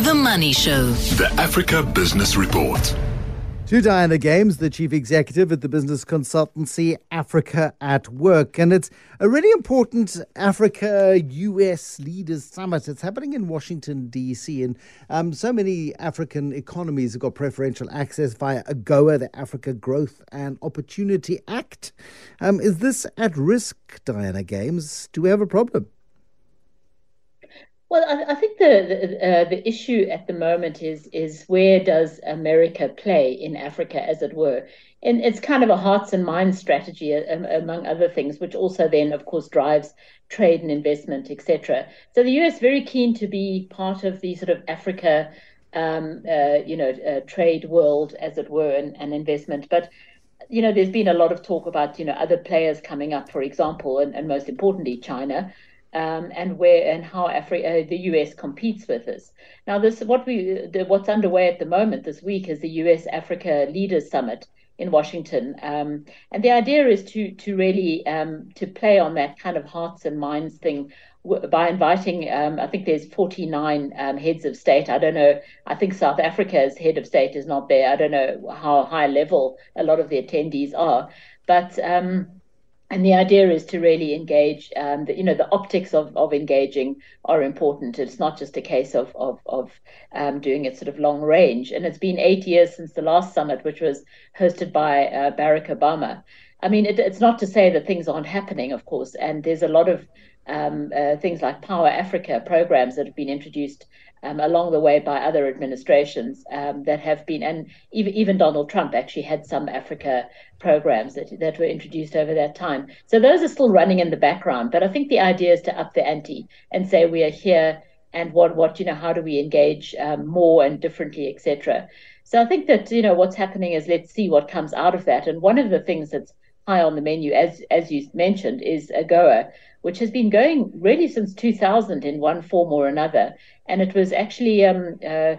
The Money Show. The Africa Business Report. To Dianna Games, the chief executive at the business consultancy Africa at Work. And it's a really important Africa US Leaders Summit. It's happening in Washington, D.C. And um, so many African economies have got preferential access via AGOA, the Africa Growth and Opportunity Act. Um, is this at risk, Dianna Games? Do we have a problem? Well, I, I think the the, uh, the, issue at the moment is is where does America play in Africa, as it were, and it's kind of a hearts and minds strategy, um, among other things, which also then, of course, drives trade and investment, etc. So the U.S. very keen to be part of the sort of Africa, um, uh, you know, uh, trade world, as it were, and, and investment, but you know, there's been a lot of talk about, you know, other players coming up, for example, and, and most importantly, China um, and where and how Afri- uh, the US competes with us. Now, this what we the, what's underway at the moment this week is the US Africa Leaders Summit in Washington, um, and the idea is to to really um, to play on that kind of hearts and minds thing by inviting, um, I think there's 49 um, heads of state. I don't know. I think South Africa's head of state is not there. I don't know how high level a lot of the attendees are, but um, and the idea is to really engage um, the, you know the optics of, of engaging are important. It's not just a case of of, of um, doing it sort of long range. And it's been eight years since the last summit which was hosted by uh, barack obama i mean it, it's not to say that things aren't happening of course and there's a lot of um, uh, things like Power Africa programs that have been introduced um, along the way by other administrations um, that have been, and even, even Donald Trump actually had some Africa programs that, that were introduced over that time. So those are still running in the background. But I think the idea is to up the ante and say we are here and what, what you know, how do we engage um, more and differently, etc. So I think that, you know, what's happening is let's see what comes out of that. And one of the things that's high on the menu, as as you mentioned, is AGOA, which has been going really since 2000 in one form or another, and it was actually um, uh,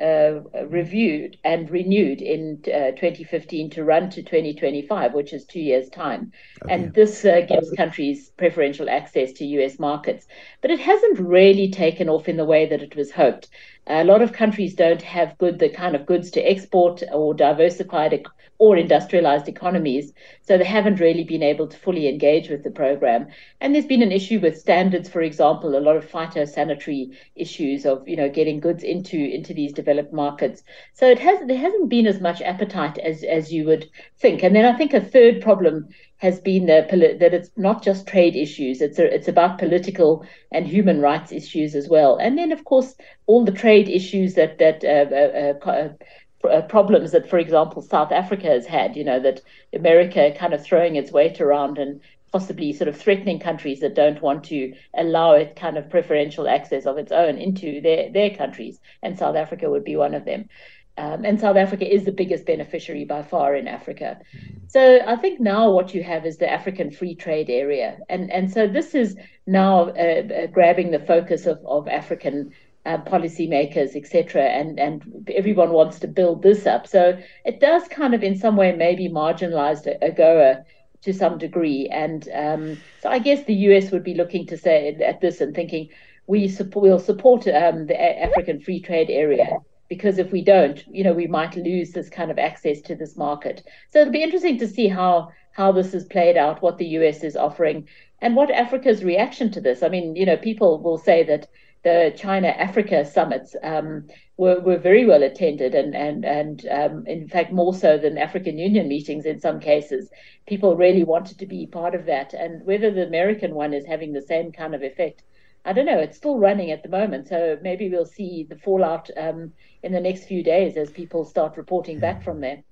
uh, reviewed and renewed in uh, 2015 to run to 2025, which is two years' time. Okay. And this uh, gives countries preferential access to US markets. But it hasn't really taken off in the way that it was hoped. A lot of countries don't have good the kind of goods to export or diversified or industrialized economies, so they haven't really been able to fully engage with the program. And there's been an issue with standards, for example, a lot of phytosanitary issues of you know getting goods into into these developed markets. So it has there hasn't been as much appetite as as you would think. And then I think a third problem has been the, that it's not just trade issues; it's a, it's about political and human rights issues as well. And then, of course, all the trade issues that that uh, uh, uh, uh, problems that, for example, South Africa has had. You know that America kind of throwing its weight around and possibly sort of threatening countries that don't want to allow it kind of preferential access of its own into their their countries, and South Africa would be one of them. Um, and South Africa is the biggest beneficiary by far in Africa. So I think now what you have is the African Free Trade Area, and and so this is now uh, uh, grabbing the focus of of African uh, policymakers, etc. And and everyone wants to build this up. So it does kind of in some way maybe marginalize AGOA to some degree. And um, so I guess the US would be looking to say at this and thinking we support, we'll support um, the African Free Trade Area because if we don't, you know, we might lose this kind of access to this market. So it'll be interesting to see how how this is played out, what the US is offering, and what Africa's reaction to this. I mean, you know, people will say that the China Africa summits um, were, were very well attended and and and um, in fact more so than African Union meetings in some cases. People really wanted to be part of that, and whether the American one is having the same kind of effect I don't know. It's still running at the moment, so maybe we'll see the fallout um, in the next few days as people start reporting back from there.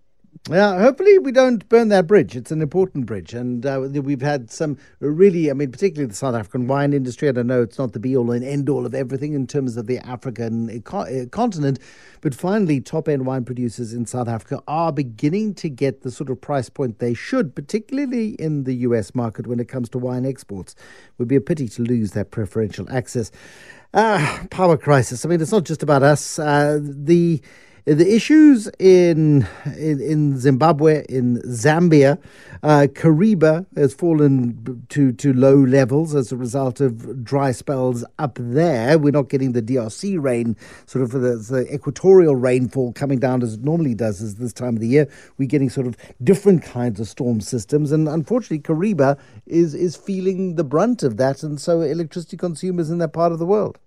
Yeah, hopefully we don't burn that bridge. It's an important bridge, and uh, we've had some really, I mean, particularly the South African wine industry. I don't know it's not the be all and end all of everything in terms of the African eco- uh, continent, but finally, top end wine producers in South Africa are beginning to get the sort of price point they should, particularly in the U.S. market when it comes to wine exports. It would be a pity to lose that preferential access. Uh, power crisis. I mean, it's not just about us. Uh, the the issues in in, in Zimbabwe, in Zambia, uh, Kariba has fallen to to low levels as a result of dry spells up there. We're not getting the DRC rain, sort of the, the equatorial rainfall coming down as it normally does as this time of the year. We're getting sort of different kinds of storm systems, and unfortunately, Kariba is is feeling the brunt of that, and so electricity consumers in that part of the world.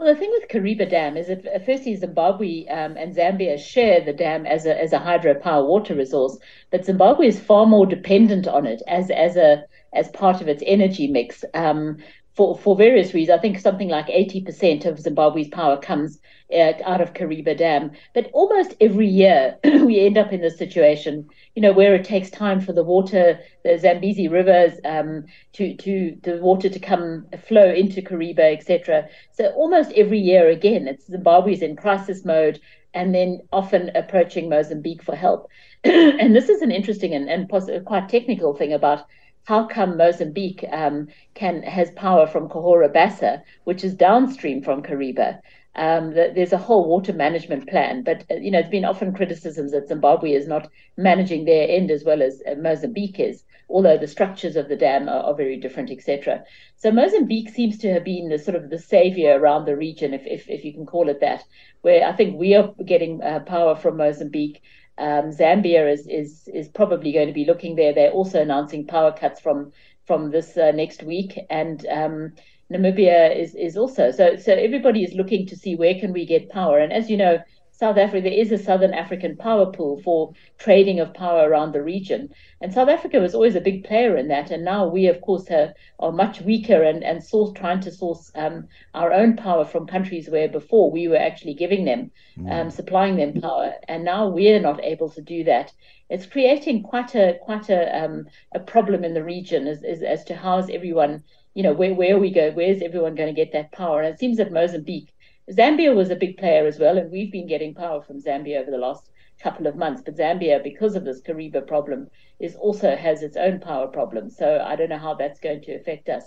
Well, the thing with Kariba Dam is that firstly, Zimbabwe um, and Zambia share the dam as a as a hydropower water resource, but Zimbabwe is far more dependent on it as as a as part of its energy mix. Um, for, for various reasons. I think something like 80% of Zimbabwe's power comes uh, out of Kariba Dam. But almost every year, we end up in this situation, you know, where it takes time for the water, the Zambezi rivers, um, to, to the water to come flow into Kariba, etc. So almost every year again, it's Zimbabwe's in crisis mode and then often approaching Mozambique for help. and this is an interesting and, and quite technical thing about how come Mozambique um, can has power from Cahora Bassa, which is downstream from Kariba? Um, the, there's a whole water management plan, but uh, you know, it's been often criticisms that Zimbabwe is not managing their end as well as uh, Mozambique is, although the structures of the dam are, are very different, etc. So Mozambique seems to have been the sort of the savior around the region, if if, if you can call it that, where I think we are getting uh, power from Mozambique. Um, Zambia is, is is probably going to be looking there. They're also announcing power cuts from from this uh, next week, and um, Namibia is is also so. So everybody is looking to see where can we get power. And as you know, South Africa, there is a Southern African power pool for trading of power around the region. And South Africa was always a big player in that. And now we, of course, are, are much weaker and, and source, trying to source um, our own power from countries where before we were actually giving them, mm. um, supplying them power. And now we're not able to do that. It's creating quite a quite a um, a problem in the region as, as, as to how is everyone, you know, where, where we go, where's everyone going to get that power? And it seems that Mozambique Zambia was a big player as well, and we've been getting power from Zambia over the last couple of months. But Zambia, because of this Kariba problem, is also has its own power problem. So I don't know how that's going to affect us.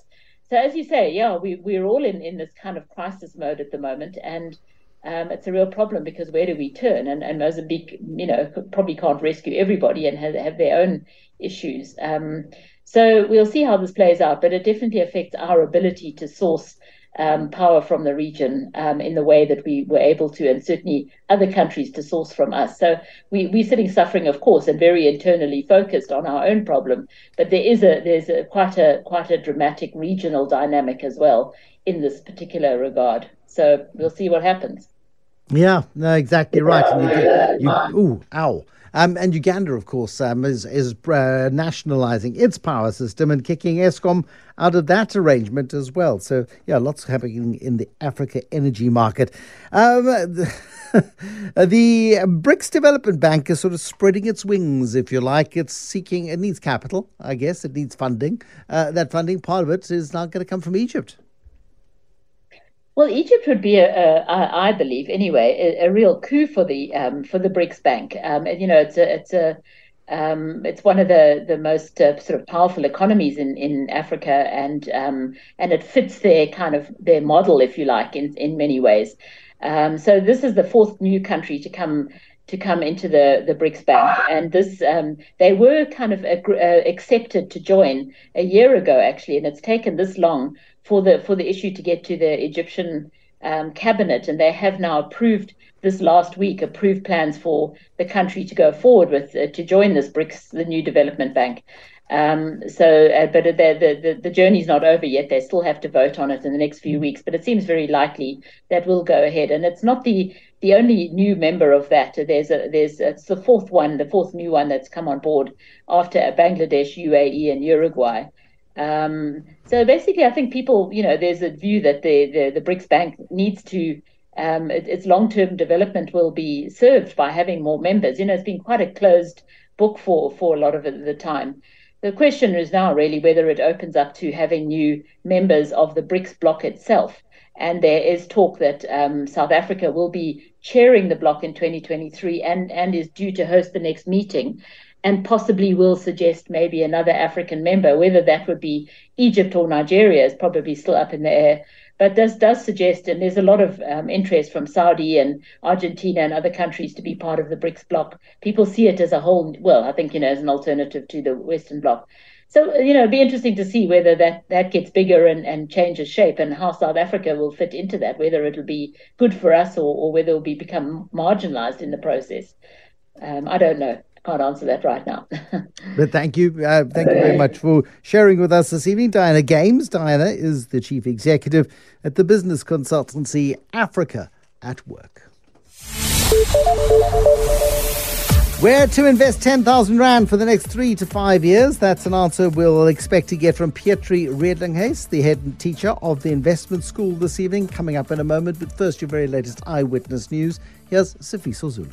So as you say, yeah, we we're all in in this kind of crisis mode at the moment, and um, it's a real problem because where do we turn? And, and Mozambique, you know, probably can't rescue everybody and have, have their own issues. Um, so we'll see how this plays out, but it definitely affects our ability to source um, power from the region um, in the way that we were able to, and certainly other countries to source from us. So we, we're sitting suffering, of course, and very internally focused on our own problem. But there is a there's a, quite a quite a dramatic regional dynamic as well in this particular regard. So we'll see what happens. Yeah, no, exactly right. You, you, ooh, ow. Um, and Uganda, of course, um, is, is uh, nationalising its power system and kicking Eskom out of that arrangement as well. So, yeah, lots happening in the Africa energy market. Um, the BRICS Development Bank is sort of spreading its wings, if you like. It's seeking, it needs capital, I guess, it needs funding. Uh, that funding, part of it, is now going to come from Egypt. Well, Egypt would be, a, a, I believe, anyway, a, a, real coup for the um, for the BRICS Bank. Um, and, you know, it's a it's a um, it's one of the the most uh, sort of powerful economies in, in Africa, and um, and it fits their kind of their model, if you like, in in many ways. Um, so this is the fourth new country to come to come into the the BRICS Bank, and this um, they were kind of uh, accepted to join a year ago, actually, and it's taken this long for the for the issue to get to the Egyptian um, cabinet, and they have now approved this last week approved plans for the country to go forward with uh, to join this BRICS, the new development bank. Um, so, uh, but the, the, the, journey's not over yet. They still have to vote on it in the next few weeks. But it seems very likely that will go ahead. And it's not the the only new member of that. There's a there's it's the fourth one, the fourth new one that's come on board after Bangladesh, UAE, and Uruguay. Um, so basically, I think people, you know, there's a view that the the, the BRICS Bank needs to um, it, its long-term development will be served by having more members. You know, it's been quite a closed book for for a lot of the time. The question is now really whether it opens up to having new members of the BRICS bloc itself. And there is talk that um, South Africa will be chairing the bloc in 2023 and, and is due to host the next meeting and possibly will suggest maybe another African member. Whether that would be Egypt or Nigeria is probably still up in the air. but this does suggest, and there's a lot of um, interest from Saudi and Argentina and other countries to be part of the BRICS bloc. People see it as a whole. Well, I think you know as an alternative to the Western bloc. So you know, it'd be interesting to see whether that that gets bigger and, and changes shape, and how South Africa will fit into that. Whether it'll be good for us or, or whether it'll be become marginalized in the process. Um, I don't know can't answer that right now. but thank you. Uh, thank you very much for sharing with us this evening. Dianna Games. Dianna is the chief executive at the business consultancy Africa at Work. Where to invest 10,000 Rand for the next three to five years? That's an answer we'll expect to get from Petri Redelinghuys, the head teacher of the investment school this evening, coming up in a moment. But first, your very latest eyewitness news. Here's Sifiso Zulu.